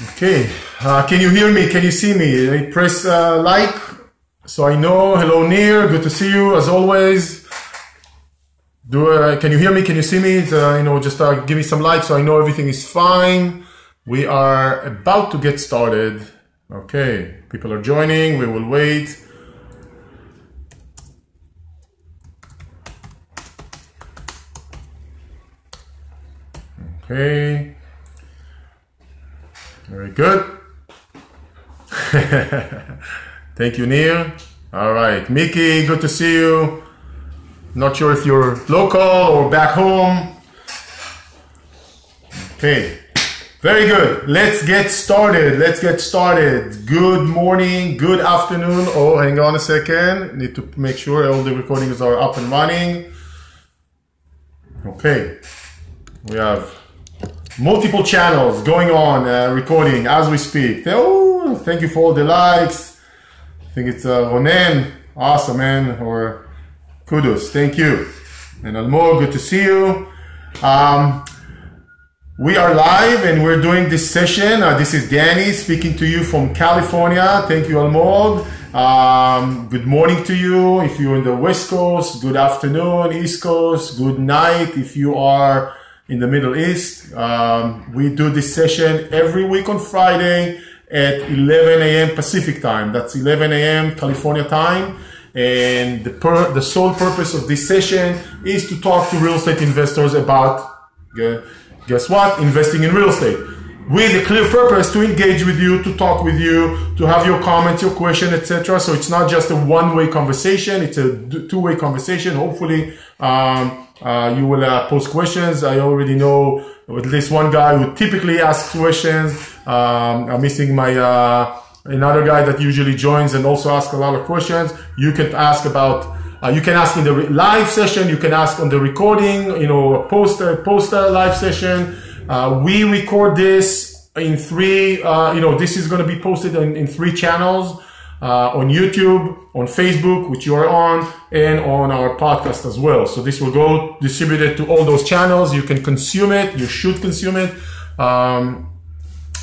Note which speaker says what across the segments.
Speaker 1: Okay, uh, can you hear me? Can you see me? I press uh, like so I know. Hello, Nir. Good to see you as always. Do uh, can you hear me? Can you see me? Uh, you know, just uh, give me some like so I know everything is fine. We are about to get started. Okay, people are joining. We will wait. Okay. Very good. Thank you, Neil. All right, Mickey, good to see you. Not sure if you're local or back home. Okay, very good. Let's get started. Let's get started. Good morning, good afternoon. Oh, hang on a second. Need to make sure all the recordings are up and running. Okay, we have multiple channels going on, uh, recording as we speak. Oh, thank you for all the likes. I think it's uh, Ronen. Awesome, man. Or kudos. Thank you. And Almog, good to see you. Um, we are live and we're doing this session. Uh, this is Danny speaking to you from California. Thank you, Almog. Um, good morning to you if you're in the West Coast. Good afternoon, East Coast. Good night if you are in the Middle East. Um, we do this session every week on Friday at 11 a.m. Pacific time. That's 11 a.m. California time. And the, per, the sole purpose of this session is to talk to real estate investors about, guess what? Investing in real estate. With a clear purpose to engage with you, to talk with you, to have your comments, your question, etc. So it's not just a one-way conversation; it's a two-way conversation. Hopefully, um, uh, you will uh, post questions. I already know at least one guy who typically asks questions. Um, I'm missing my uh, another guy that usually joins and also asks a lot of questions. You can ask about. Uh, you can ask in the live session. You can ask on the recording. You know, post post a live session. Uh, we record this in three. Uh, you know, this is going to be posted in, in three channels uh, on YouTube, on Facebook, which you are on, and on our podcast as well. So this will go distributed to all those channels. You can consume it. You should consume it. Um,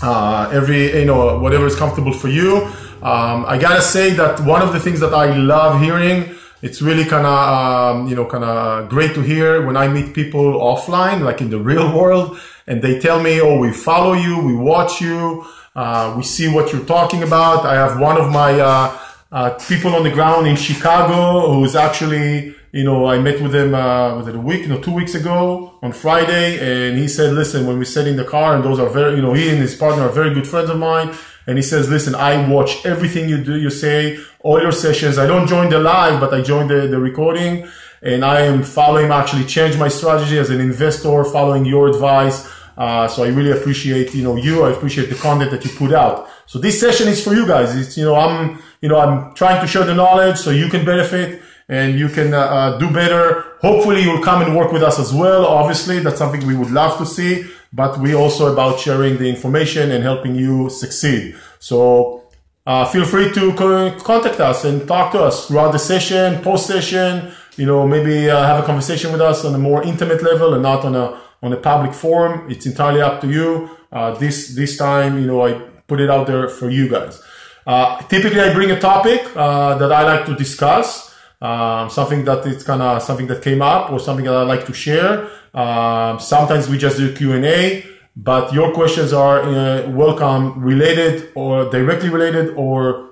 Speaker 1: uh, every you know whatever is comfortable for you. Um, I gotta say that one of the things that I love hearing. It's really kind of um, you know kind of great to hear when I meet people offline, like in the real world, and they tell me, "Oh, we follow you, we watch you." Uh, we see what you're talking about. I have one of my uh, uh, people on the ground in Chicago who's actually, you know, I met with him uh, was it a week, you know, two weeks ago on Friday, and he said, "Listen, when we sit in the car, and those are very, you know, he and his partner are very good friends of mine." And he says, "Listen, I watch everything you do, you say, all your sessions. I don't join the live, but I join the the recording." And I am following actually change my strategy as an investor, following your advice. Uh, so I really appreciate, you know, you, I appreciate the content that you put out. So this session is for you guys. It's, you know, I'm, you know, I'm trying to share the knowledge so you can benefit and you can uh, uh, do better. Hopefully you'll come and work with us as well. Obviously, that's something we would love to see, but we also about sharing the information and helping you succeed. So uh, feel free to contact us and talk to us throughout the session, post session, you know, maybe uh, have a conversation with us on a more intimate level and not on a on a public forum. It's entirely up to you. Uh, this this time, you know, I put it out there for you guys. Uh, typically, I bring a topic uh, that I like to discuss, um, something that it's kind of something that came up or something that I like to share. Um, sometimes we just do Q and A, but your questions are uh, welcome, related or directly related or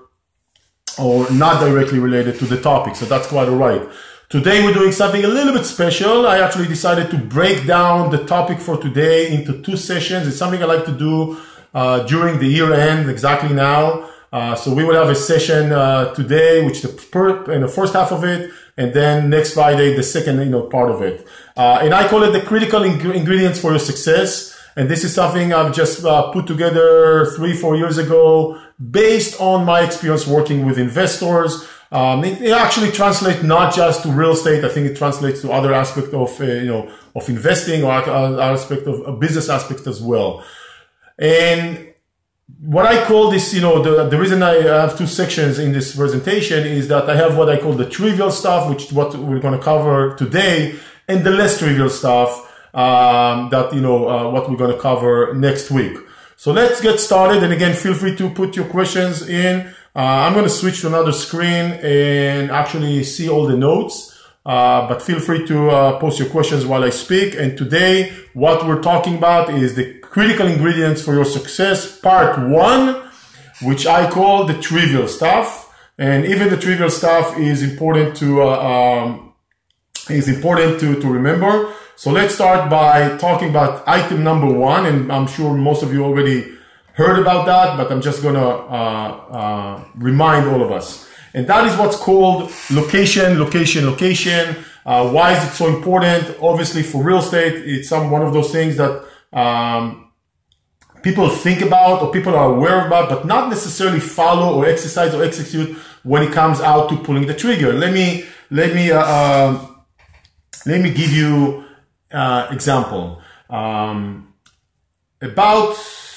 Speaker 1: or not directly related to the topic. So that's quite alright. Today we're doing something a little bit special. I actually decided to break down the topic for today into two sessions. It's something I like to do uh, during the year end, exactly now. Uh, so we will have a session uh, today, which the per, in the first half of it, and then next Friday the second you know part of it. Uh, and I call it the critical ing- ingredients for your success. And this is something I've just uh, put together three, four years ago, based on my experience working with investors. Um, it, it, actually translates not just to real estate. I think it translates to other aspects of uh, you know of investing or aspect of business aspect as well. And what I call this, you know, the, the reason I have two sections in this presentation is that I have what I call the trivial stuff, which what we're going to cover today, and the less trivial stuff um, that you know uh, what we're going to cover next week. So let's get started. And again, feel free to put your questions in. Uh, I'm going to switch to another screen and actually see all the notes. Uh, but feel free to uh, post your questions while I speak. And today, what we're talking about is the critical ingredients for your success, part one, which I call the trivial stuff. And even the trivial stuff is important to uh, um, is important to, to remember. So let's start by talking about item number one, and I'm sure most of you already heard about that, but I'm just gonna uh, uh, remind all of us. And that is what's called location, location, location. Uh, why is it so important? Obviously, for real estate, it's some one of those things that um, people think about or people are aware about, but not necessarily follow or exercise or execute when it comes out to pulling the trigger. Let me let me uh, uh, let me give you uh, example. Um, about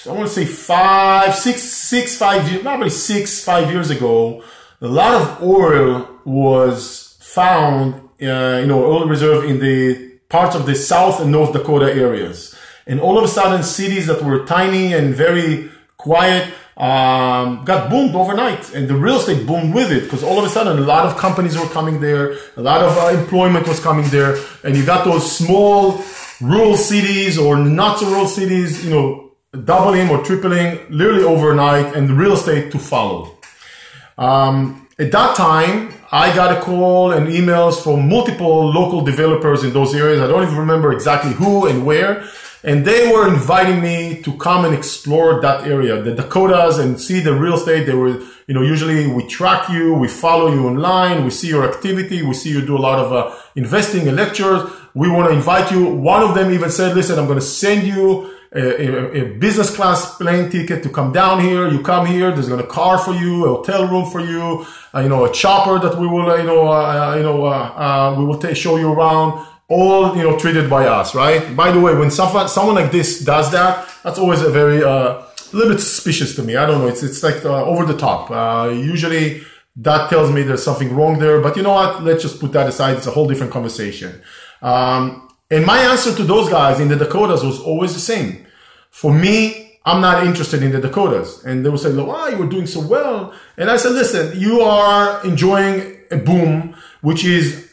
Speaker 1: I want to say five, six, six, five years, probably six, five years ago, a lot of oil was found, uh, you know, oil reserve in the parts of the South and North Dakota areas. And all of a sudden, cities that were tiny and very quiet um, got boomed overnight, and the real estate boomed with it because all of a sudden, a lot of companies were coming there, a lot of uh, employment was coming there, and you got those small rural cities or not so rural cities, you know, doubling or tripling literally overnight, and real estate to follow. Um, at that time, I got a call and emails from multiple local developers in those areas. I don't even remember exactly who and where. And they were inviting me to come and explore that area, the Dakotas and see the real estate. They were, you know, usually we track you, we follow you online, we see your activity, we see you do a lot of uh, investing and lectures. We want to invite you. One of them even said, listen, I'm going to send you a, a, business class plane ticket to come down here. You come here. There's going to car for you, a hotel room for you. Uh, you know, a chopper that we will, uh, you know, uh, uh you know, uh, uh, we will show you around. All you know, treated by us, right? By the way, when someone someone like this does that, that's always a very a little bit suspicious to me. I don't know. It's it's like over the top. usually that tells me there's something wrong there. But you know what? Let's just put that aside. It's a whole different conversation. Um, and my answer to those guys in the Dakotas was always the same. For me, I'm not interested in the Dakotas. And they would say, "Why you were doing so well. And I said, listen, you are enjoying a boom, which is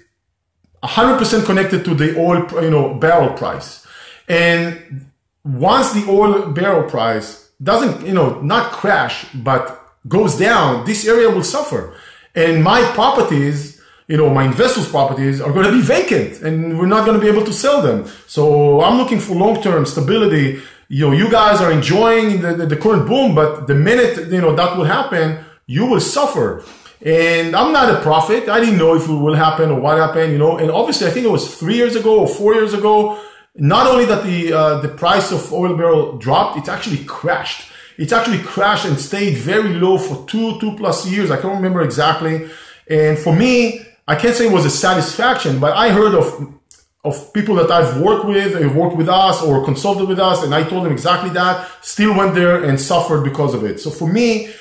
Speaker 1: 100% connected to the oil, you know, barrel price. And once the oil barrel price doesn't, you know, not crash, but goes down, this area will suffer. And my properties you know, my investors' properties are going to be vacant and we're not going to be able to sell them. So I'm looking for long-term stability. You know, you guys are enjoying the, the, the current boom, but the minute, you know, that will happen, you will suffer. And I'm not a prophet. I didn't know if it will happen or what happened, you know, and obviously I think it was three years ago or four years ago. Not only that the, uh, the price of oil barrel dropped, it actually crashed. It actually crashed and stayed very low for two, two plus years. I can't remember exactly. And for me, I can't say it was a satisfaction, but I heard of of people that I've worked with, have worked with us or consulted with us, and I told them exactly that, still went there and suffered because of it. So for me,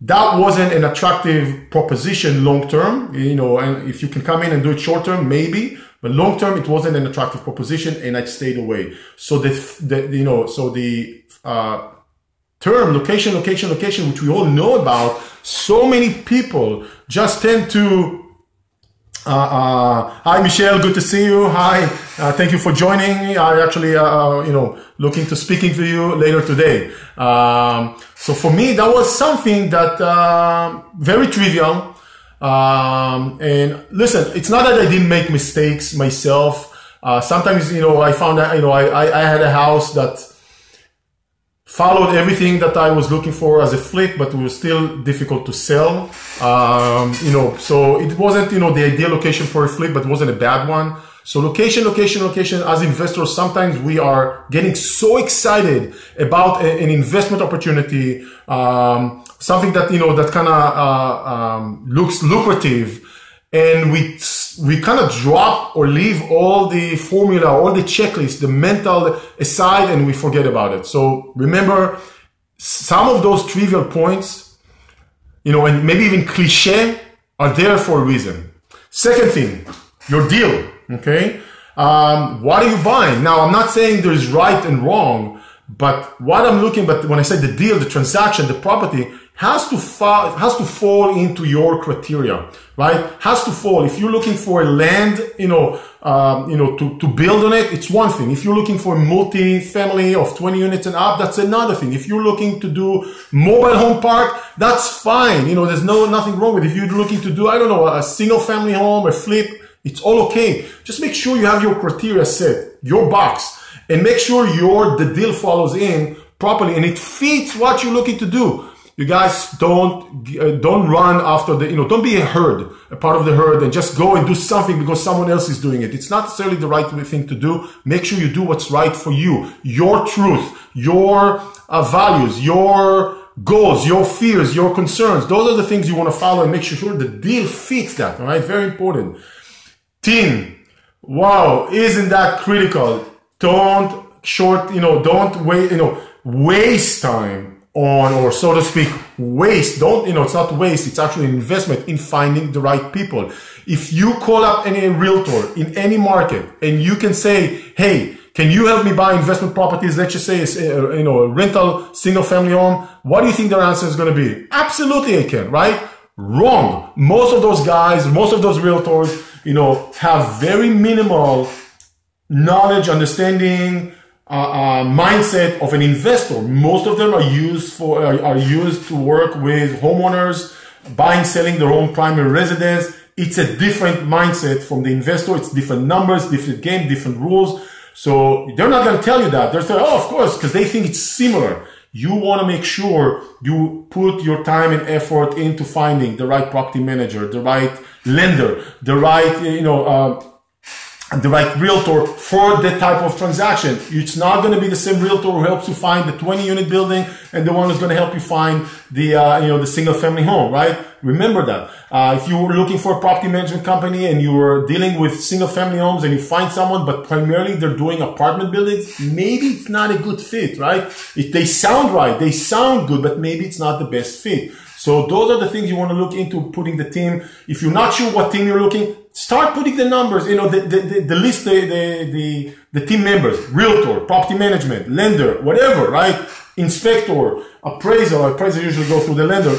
Speaker 1: that wasn't an attractive proposition long term, you know, and if you can come in and do it short term, maybe, but long term, it wasn't an attractive proposition and I stayed away. So the, the you know, so the, uh, term location, location, location, which we all know about, so many people just tend to uh, uh, hi, Michelle. Good to see you. Hi. Uh, thank you for joining me. I actually, uh, uh, you know, looking to speaking to you later today. Um, so for me, that was something that uh, very trivial. Um, and listen, it's not that I didn't make mistakes myself. sometimes, you know, I found that, you know, I, I, I had a house that followed everything that I was looking for as a flip, but it was still difficult to sell. Um, you know, so it wasn't, you know, the ideal location for a flip, but wasn't a bad one. So location, location, location. As investors, sometimes we are getting so excited about a, an investment opportunity, um, something that you know that kind of uh, um, looks lucrative, and we we kind of drop or leave all the formula, all the checklist, the mental aside, and we forget about it. So remember, some of those trivial points, you know, and maybe even cliche, are there for a reason. Second thing, your deal. Okay, um, what are you buying? Now, I'm not saying there's right and wrong, But what I'm looking, but when I say the deal, the transaction, the property has to fall, has to fall into your criteria, right? Has to fall. If you're looking for a land, you know, um, you know, to, to build on it, it's one thing. If you're looking for a multi-family of 20 units and up, that's another thing. If you're looking to do mobile home park, that's fine. You know, there's no, nothing wrong with it. If you're looking to do, I don't know, a single family home, a flip, it's all okay. Just make sure you have your criteria set, your box, and make sure your, the deal follows in properly and it fits what you're looking to do you guys don't uh, don't run after the you know don't be a herd a part of the herd and just go and do something because someone else is doing it. It's not necessarily the right thing to do. Make sure you do what's right for you. Your truth your uh, values your goals your fears your concerns. Those are the things you want to follow and make sure the deal fits that all right? Very important. Team. Wow isn't that critical? Don't short you know don't wait you know waste time on, or so to speak, waste. Don't, you know, it's not waste. It's actually an investment in finding the right people. If you call up any realtor in any market and you can say, Hey, can you help me buy investment properties? Let's just say it's, uh, you know, a rental single family home. What do you think their answer is going to be? Absolutely I can, right? Wrong. Most of those guys, most of those realtors, you know, have very minimal knowledge, understanding, uh, mindset of an investor. Most of them are used for are used to work with homeowners buying, selling their own primary residence. It's a different mindset from the investor. It's different numbers, different game, different rules. So they're not going to tell you that. They're saying, oh, of course, because they think it's similar. You want to make sure you put your time and effort into finding the right property manager, the right lender, the right, you know, uh, the right realtor for that type of transaction. It's not going to be the same realtor who helps you find the 20 unit building and the one who's going to help you find the, uh, you know, the single family home, right? Remember that. Uh, if you're looking for a property management company and you're dealing with single family homes and you find someone, but primarily they're doing apartment buildings, maybe it's not a good fit, right? If they sound right, they sound good, but maybe it's not the best fit. So those are the things you want to look into putting the team. If you're not sure what team you're looking, start putting the numbers, you know, the, the, the, the list, the, the, the, team members, realtor, property management, lender, whatever, right? Inspector, appraiser, appraiser usually go through the lender,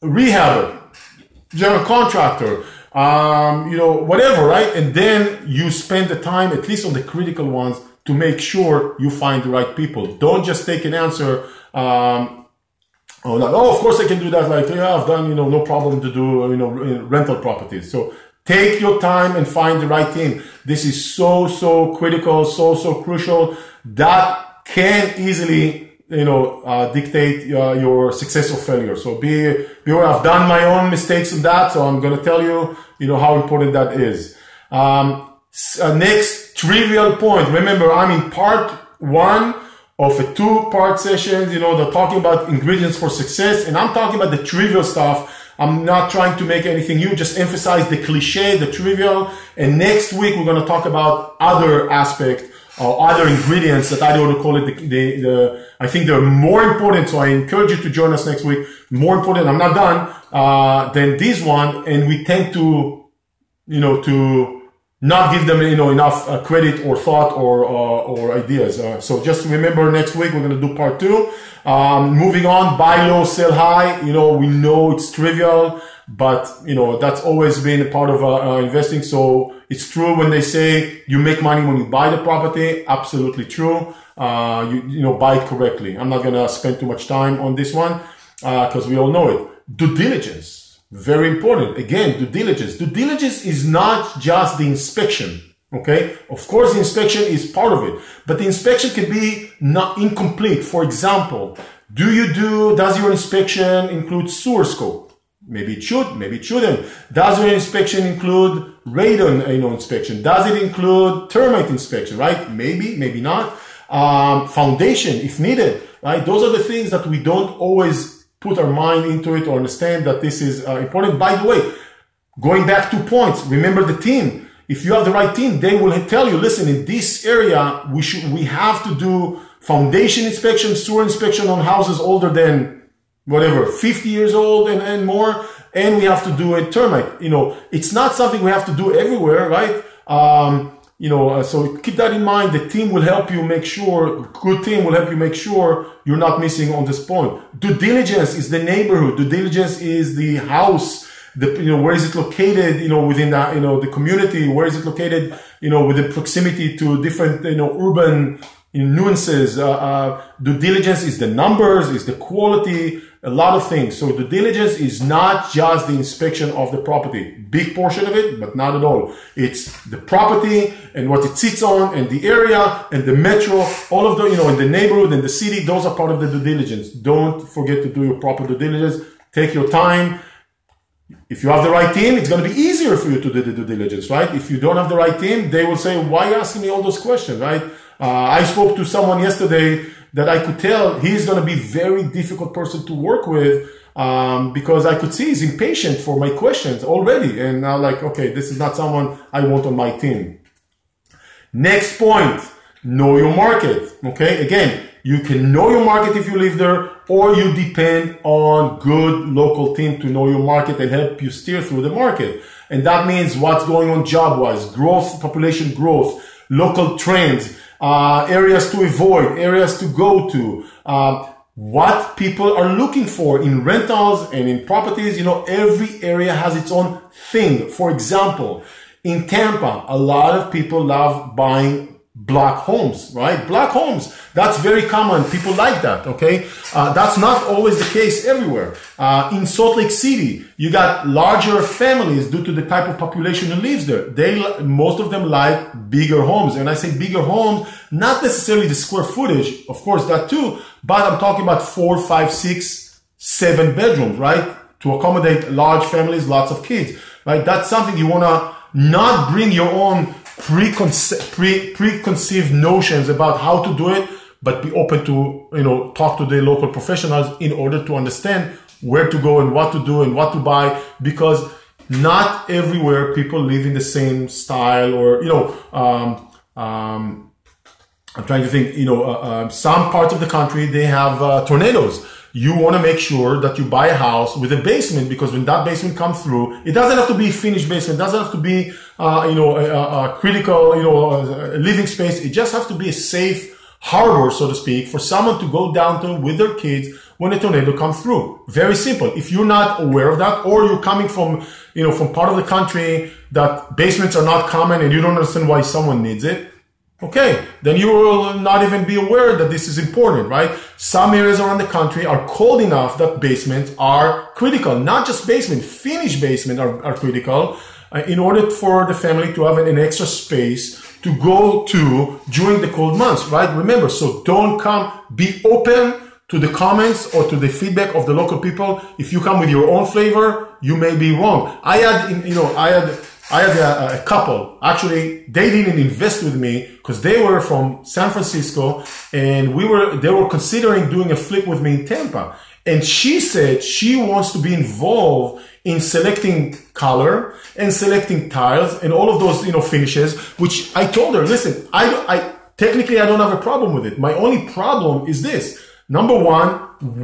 Speaker 1: rehabber, general contractor, um, you know, whatever, right? And then you spend the time, at least on the critical ones, to make sure you find the right people. Don't just take an answer, um, Oh, like, oh, of course I can do that. Like, yeah, I've done, you know, no problem to do, you know, rental properties. So take your time and find the right team. This is so, so critical, so, so crucial. That can easily, you know, uh, dictate uh, your success or failure. So be, be aware. I've done my own mistakes in that. So I'm going to tell you, you know, how important that is. Um, uh, next trivial point. Remember, I'm in part one of a two part session. You know, they're talking about ingredients for success, and I'm talking about the trivial stuff. I'm not trying to make anything new, just emphasize the cliche, the trivial. And next week, we're going to talk about other aspect or other ingredients that I don't want to call it the, the, the, I think they're more important. So I encourage you to join us next week. More important. I'm not done, uh, than this one. And we tend to, you know, to, not give them you know enough uh, credit or thought or uh, or ideas. Uh, so just remember next week we're to do part two. Um, moving on, buy low, sell high. You know we know it's trivial, but you know that's always been a part of uh, uh, investing. So it's true when they say you make money when you buy the property. Absolutely true. Uh, you you know buy it correctly. I'm not to spend too much time on this one because we all know it. Due diligence very important. Again, due diligence. Due diligence is not just the inspection. Okay. Of course, the inspection is part of it, but the inspection can be not incomplete. For example, do you do, does your inspection include sewer scope? Maybe it should, maybe it shouldn't. Does your inspection include radon you know, inspection? Does it include termite inspection, right? Maybe, maybe not. Um, foundation, if needed, right? Those are the things that we don't always put our mind into it or understand that this is uh, important. By the way, going back to points, remember the team. If you have the right team, they will tell you, listen, in this area, we should, we have to do foundation inspection, sewer inspection on houses older than whatever, 50 years old and, and more. And we have to do a termite. You know, it's not something we have to do everywhere, right? Um, you know, uh, so keep that in mind. The team will help you make sure, good team will help you make sure you're not missing on this point. Due diligence is the neighborhood. Due diligence is the house. The, you know, where is it located, you know, within that, you know, the community? Where is it located, you know, with the proximity to different, you know, urban nuances? Uh, uh, due diligence is the numbers, is the quality, a lot of things. So the diligence is not just the inspection of the property, big portion of it, but not at all. It's the property and what it sits on and the area and the metro, all of the, you know, in the neighborhood and the city, those are part of the due diligence. Don't forget to do your proper due diligence. Take your time. If you have the right team, it's going to be easier for you to do the due diligence, right? If you don't have the right team, they will say, why are you asking me all those questions, right? Uh, I spoke to someone yesterday that I could tell he's going to be very difficult person to work with um, because I could see he's impatient for my questions already. And now like, okay, this is not someone I want on my team. Next point, know your market. Okay. Again, you can know your market if you live there or you depend on good local team to know your market and help you steer through the market. And that means what's going on job wise, growth, population growth, local trends, uh, areas to avoid, areas to go to, uh, what people are looking for in rentals and in properties. You know, every area has its own thing. For example, in Tampa, a lot of people love buying block homes, right? Block homes. That's very common. People like that. Okay. Uh, that's not always the case everywhere. Uh, in Salt Lake City, you got larger families due to the type of population who lives there. They, most of them like bigger homes. And I say bigger homes, not necessarily the square footage. Of course, that too, but I'm talking about four, five, six, seven bedrooms, right? To accommodate large families, lots of kids, right? That's something you want to not bring your own pre- preconceived notions about how to do it, but be open to, you know, talk to the local professionals in order to understand where to go and what to do and what to buy because not everywhere people live in the same style or, you know, um, um, I'm trying to think, you know, uh, uh, some parts of the country, they have uh, tornadoes you want to make sure that you buy a house with a basement because when that basement comes through, it doesn't have to be a finished basement. It doesn't have to be, uh, you know, a, a, critical, you know, living space. It just has to be a safe harbor, so to speak, for someone to go down to with their kids when a tornado comes through. Very simple. If you're not aware of that, or you're coming from, you know, from part of the country that basements are not common and you don't understand why someone needs it, Okay, then you will not even be aware that this is important, right? Some areas around the country are cold enough that basements are critical. Not just basement, finished basement are, are critical uh, in order for the family to have an, an extra space to go to during the cold months, right? Remember, so don't come, be open to the comments or to the feedback of the local people. If you come with your own flavor, you may be wrong. I had, you know, I had I had a, a, couple. Actually, they didn't invest with me because they were from San Francisco and we were, they were considering doing a flip with me in Tampa. And she said she wants to be involved in selecting color and selecting tiles and all of those, you know, finishes, which I told her, listen, I, I, technically I don't have a problem with it. My only problem is this. Number one,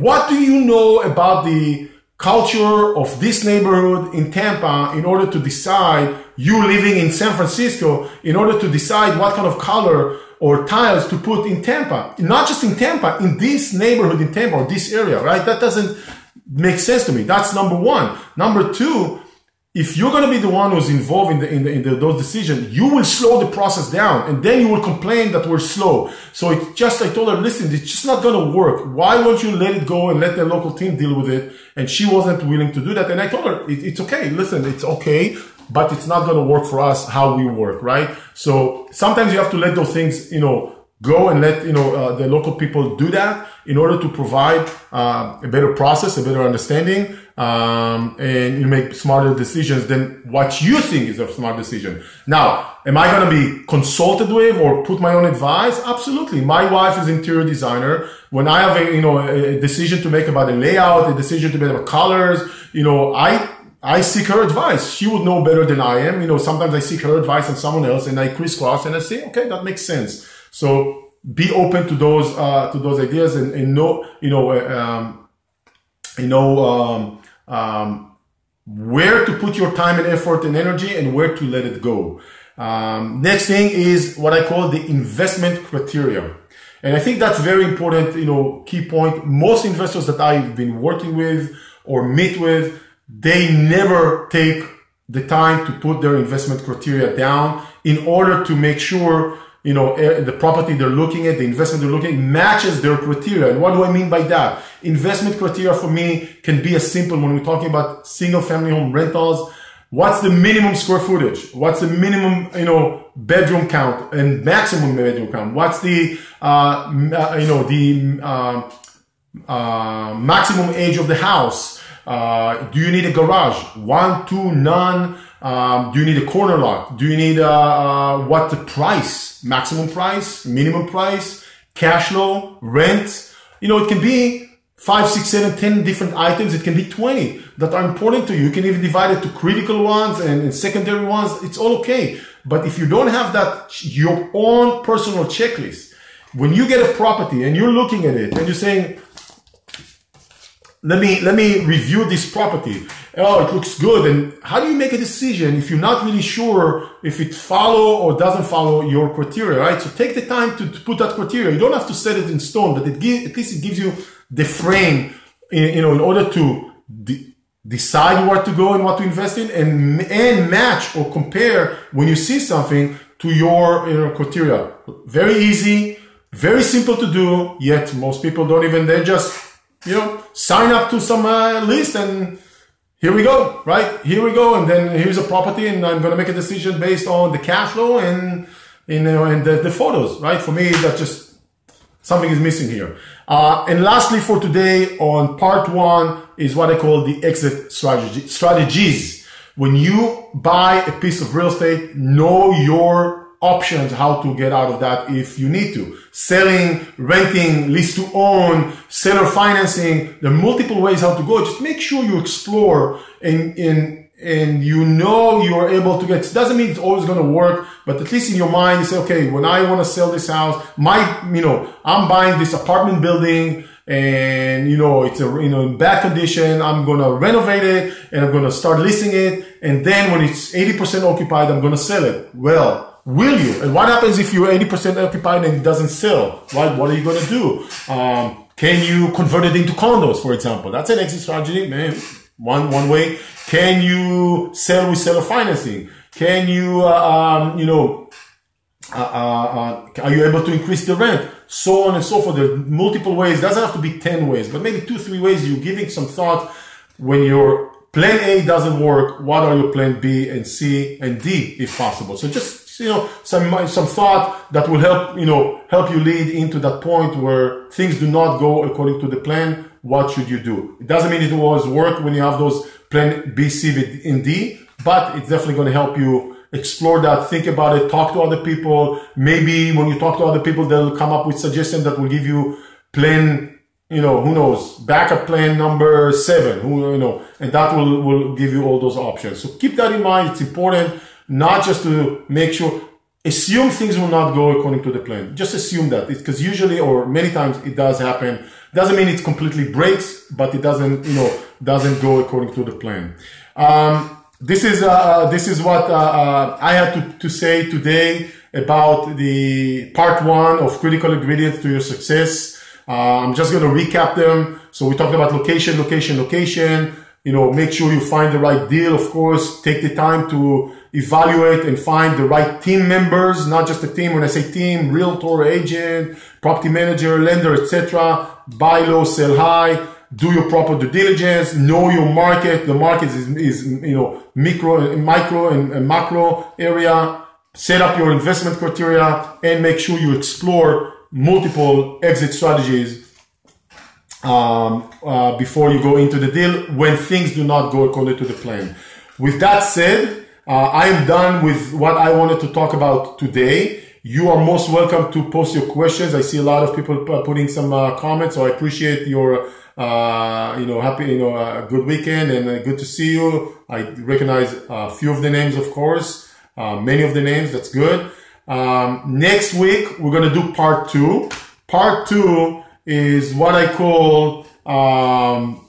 Speaker 1: what do you know about the culture of this neighborhood in Tampa in order to decide you living in San Francisco in order to decide what kind of color or tiles to put in Tampa. Not just in Tampa, in this neighborhood in Tampa or this area, right? That doesn't make sense to me. That's number one. Number two, if you're going to be the one who's involved in, the, in, the, in the, those decisions, you will slow the process down and then you will complain that we're slow. So it's just, I told her, listen, it's just not going to work. Why won't you let it go and let the local team deal with it? And she wasn't willing to do that. And I told her, it, it's okay. Listen, it's okay, but it's not going to work for us how we work, right? So sometimes you have to let those things, you know, go and let you know uh, the local people do that in order to provide uh, a better process, a better understanding, um, and you make smarter decisions than what you think is a smart decision. Now, am I going to be consulted with or put my own advice? Absolutely. My wife is interior designer. When I have a you know a decision to make about a layout, a decision to make about colors, you know, I I seek her advice. She would know better than I am. You know, sometimes I seek her advice on someone else and I crisscross and I say, okay, that makes sense. So be open to those uh, to those ideas and, and know you know uh, um, you know um, um, where to put your time and effort and energy and where to let it go. Um, next thing is what I call the investment criteria. And I think that's very important, you know, key point. Most investors that I've been working with or meet with, they never take the time to put their investment criteria down in order to make sure you know eh, the property they're looking at the investment they're looking at matches their criteria. And what do i mean by that? Investment criteria for me can be as simple when we're talking about single family home rentals. What's the minimum square footage? What's the minimum you know bedroom count and maximum bedroom count? What's the uh, uh you know the uh, uh, maximum age of the house? Uh, do you need a garage? One, two, none. Um, do you need a corner lot? Do you need uh, uh, what the price? Maximum price, minimum price, cash flow, rent. You know, it can be five, six, seven, ten different items. It can be 20 that are important to you. You can even divide it to critical ones and, and secondary ones. It's all okay. But if you don't have that, your own personal checklist, when you get a property and you're looking at it and you're saying, let me let me review this property oh it looks good. And how do you make a decision if you're not really sure if it follow or doesn't follow your criteria right? So take the time to, to put that criteria. You don't have to set it in stone but it give, at least it gives you the frame in, you know in order to de- decide where to go and what to invest in and and match or compare when you see something to your you know, criteria. Very easy very simple to do yet most people don't even they just you know, sign up to some uh, list and here we go, right? Here we go. And then here's a property and I'm going to make a decision based on the cash flow and, you know, and the, the photos, right? For me, that just something is missing here. Uh, and lastly for today on part one is what I call the exit strategy, strategies. When you buy a piece of real estate, know your options how to get out of that if you need to. Selling, renting, lease to own, seller financing. There are multiple ways how to go. Just make sure you explore and, and, and you know you're able to get, it doesn't mean it's always going to work, but at least in your mind, you say, okay, when I want to sell this house, my, you know, I'm buying this apartment building and you know it's a you know in bad condition i'm gonna renovate it and i'm gonna start leasing it and then when it's 80% occupied i'm gonna sell it well Will you? And what happens if you're 80% occupied and it doesn't sell? Right? What are you going to do? Um, can you convert it into condos, for example? That's an exit strategy, man. One, one way. Can you sell with seller financing? Can you, uh, um, you know, uh, uh, uh, are you able to increase the rent? So on and so forth. There are multiple ways. It doesn't have to be 10 ways, but maybe two, three ways you're giving some thought when your plan A doesn't work. What are your plan B and C and D if possible? So just you know some some thought that will help you know help you lead into that point where things do not go according to the plan what should you do? It doesn't mean it will always work when you have those plan b c and d but it's definitely going to help you explore that think about it talk to other people. Maybe when you talk to other people they'll come up with suggestions that will give you plan you know who knows backup plan number seven who you know and that will will give you all those options. So keep that in mind it's important not just to make sure assume things will not go according to the plan. Just assume that. It's because usually or many times it does happen. Doesn't mean it completely breaks but it doesn't you know doesn't go according to the plan. Um, this is uh, uh this is what uh, uh, i had to, to say today about the part one of critical ingredients to your success. Uh, i'm just going to recap them. So we talked about location location location you know make sure you find the right deal of course take the time to evaluate and find the right team members, not just a team. When I say team, realtor, agent, property manager, lender, etc. Buy low, sell high. Do your proper due diligence. Know your market. The market is, is you know micro, micro, and, and macro area. Set up your investment criteria and make sure you explore multiple exit strategies um, uh, before you go into the deal when things do not go according to the plan. With that said, uh, I am done with what I wanted to talk about today. You are most welcome to post your questions. I see a lot of people putting some uh, comments, so I appreciate your, uh, you know, happy, you know, uh, good weekend and uh, good to see you. I recognize a few of the names, of course, uh, many of the names. That's good. Um, next week we're gonna do part two. Part two is what I call um,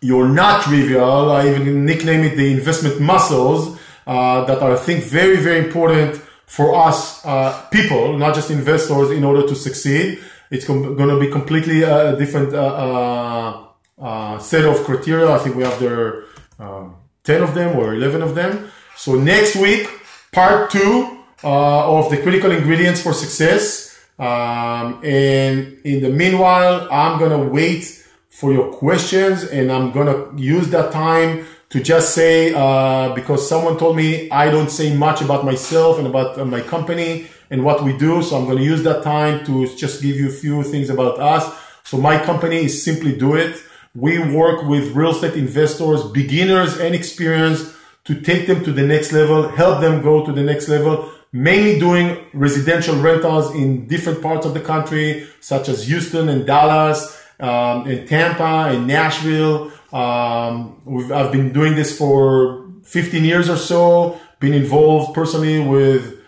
Speaker 1: you're not trivial. I even nickname it the investment muscles. uh, that are, I think, very, very important for us uh, people, not just investors, in order to succeed. It's com- going to be completely a different uh, uh, set of criteria. I think we have there um, 10 of them or 11 of them. So next week, part two uh, of the critical ingredients for success. Um, and in the meanwhile, I'm going to wait for your questions and I'm going to use that time to just say, uh, because someone told me I don't say much about myself and about my company and what we do. So I'm going to use that time to just give you a few things about us. So my company is Simply Do It. We work with real estate investors, beginners and experienced to take them to the next level, help them go to the next level, mainly doing residential rentals in different parts of the country, such as Houston and Dallas, um, in Tampa, in Nashville. Um, I've been doing this for 15 years or so, been involved personally with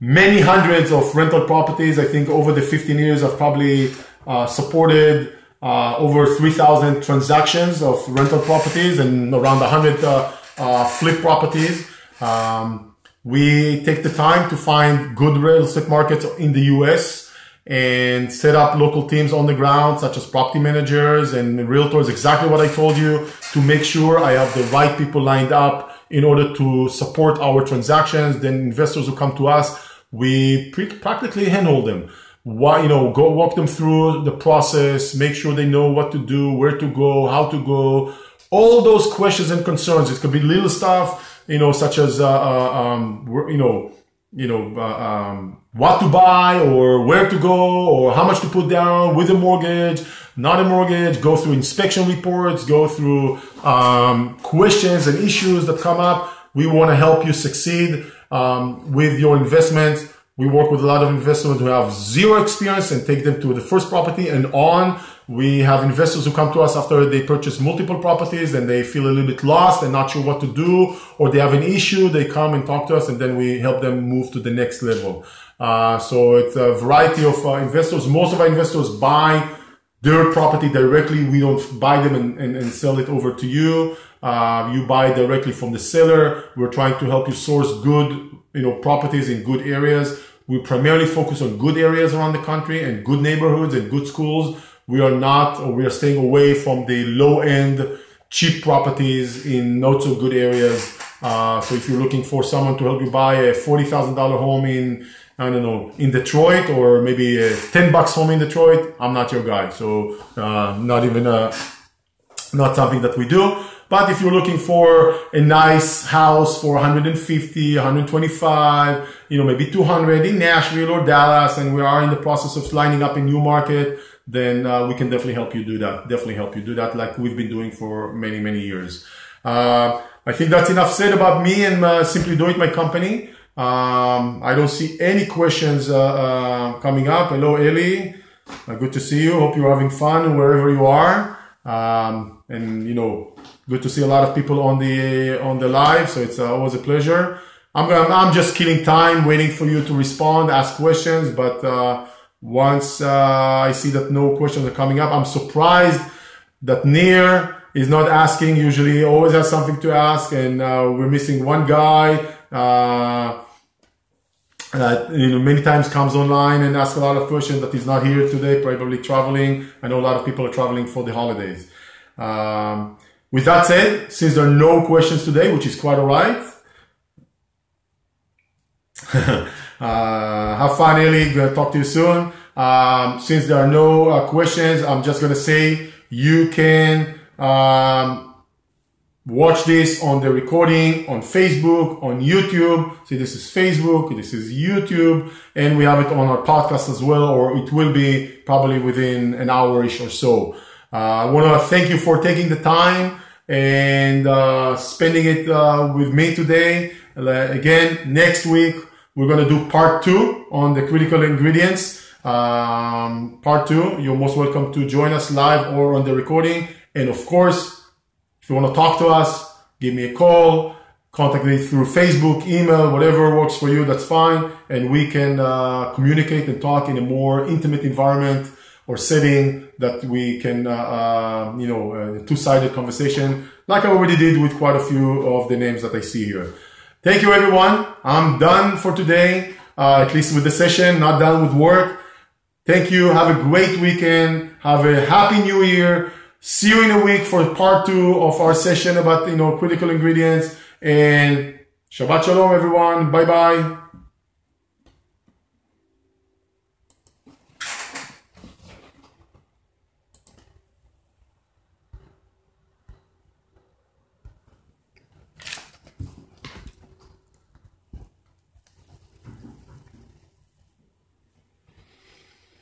Speaker 1: many hundreds of rental properties. I think over the 15 years, I've probably uh, supported uh, over 3,000 transactions of rental properties and around 100 uh, uh, flip properties. Um, we take the time to find good real estate markets in the US and set up local teams on the ground, such as property managers and realtors, exactly what I told you, to make sure I have the right people lined up in order to support our transactions. Then investors who come to us, we practically handhold them. Why, you know, go walk them through the process, make sure they know what to do, where to go, how to go, all those questions and concerns. It could be little stuff, you know, such as, uh, uh um, you know, you know, uh, um, what to buy or where to go or how much to put down with a mortgage, not a mortgage, go through inspection reports, go through um, questions and issues that come up. We want to help you succeed um, with your investment. We work with a lot of investors who have zero experience and take them to the first property and on we have investors who come to us after they purchase multiple properties and they feel a little bit lost and not sure what to do, or they have an issue. They come and talk to us, and then we help them move to the next level. Uh, so it's a variety of uh, investors. Most of our investors buy their property directly. We don't buy them and, and, and sell it over to you. Uh, you buy directly from the seller. We're trying to help you source good, you know, properties in good areas. We primarily focus on good areas around the country and good neighborhoods and good schools we are not, or we are staying away from the low end, cheap properties in not so good areas. Uh, so if you're looking for someone to help you buy a $40,000 home in, I don't know, in Detroit or maybe a 10 bucks home in Detroit, I'm not your guy. So, uh, not even a, not something that we do. But if you're looking for a nice house for 150, 125, you know, maybe 200 in Nashville or Dallas, and we are in the process of lining up a new market, then uh, we can definitely help you do that. Definitely help you do that like we've been doing for many, many years. Uh, I think that's enough said about me and uh, Simply Do It, my company. Um, I don't see any questions uh, uh, coming up. Hello, Ellie. Uh, good to see you. Hope you're having fun wherever you are. Um, and you know, good to see a lot of people on the on the live. So it's always a pleasure. I'm I'm just killing time, waiting for you to respond, ask questions, but once uh, I see that no questions are coming up, I'm surprised that Nir is not asking. Usually, always has something to ask, and uh, we're missing one guy. Uh, that you know many times comes online and asks a lot of questions that he's not here today, probably traveling. I know a lot of people are traveling for the holidays. Um, with that said, since there are no questions today, which is quite alright. Uh, have fun, Eli. Gonna talk to you soon. Um, since there are no uh, questions, I'm just gonna say you can um, watch this on the recording on Facebook, on YouTube. See, this is Facebook, this is YouTube, and we have it on our podcast as well, or it will be probably within an hour-ish or so. Uh, I want to thank you for taking the time and uh, spending it uh, with me today. again, next week we're going to do part two on the critical ingredients. Um, part two, you're most welcome to join us live or on the recording. And of course, if you want to talk to us, give me a call, contact me through Facebook, email, whatever works for you, that's fine. And we can uh, communicate and talk in a more intimate environment or setting that we can, uh, uh, you know, a two-sided conversation like I already did with quite a few of the names that I see here. Thank you, everyone. I'm done for today, uh, at least with the session, not done with work. Thank you. Have a great weekend. Have a happy new year. See you in a week for part two of our session about, you know, critical ingredients and Shabbat Shalom, everyone. Bye bye.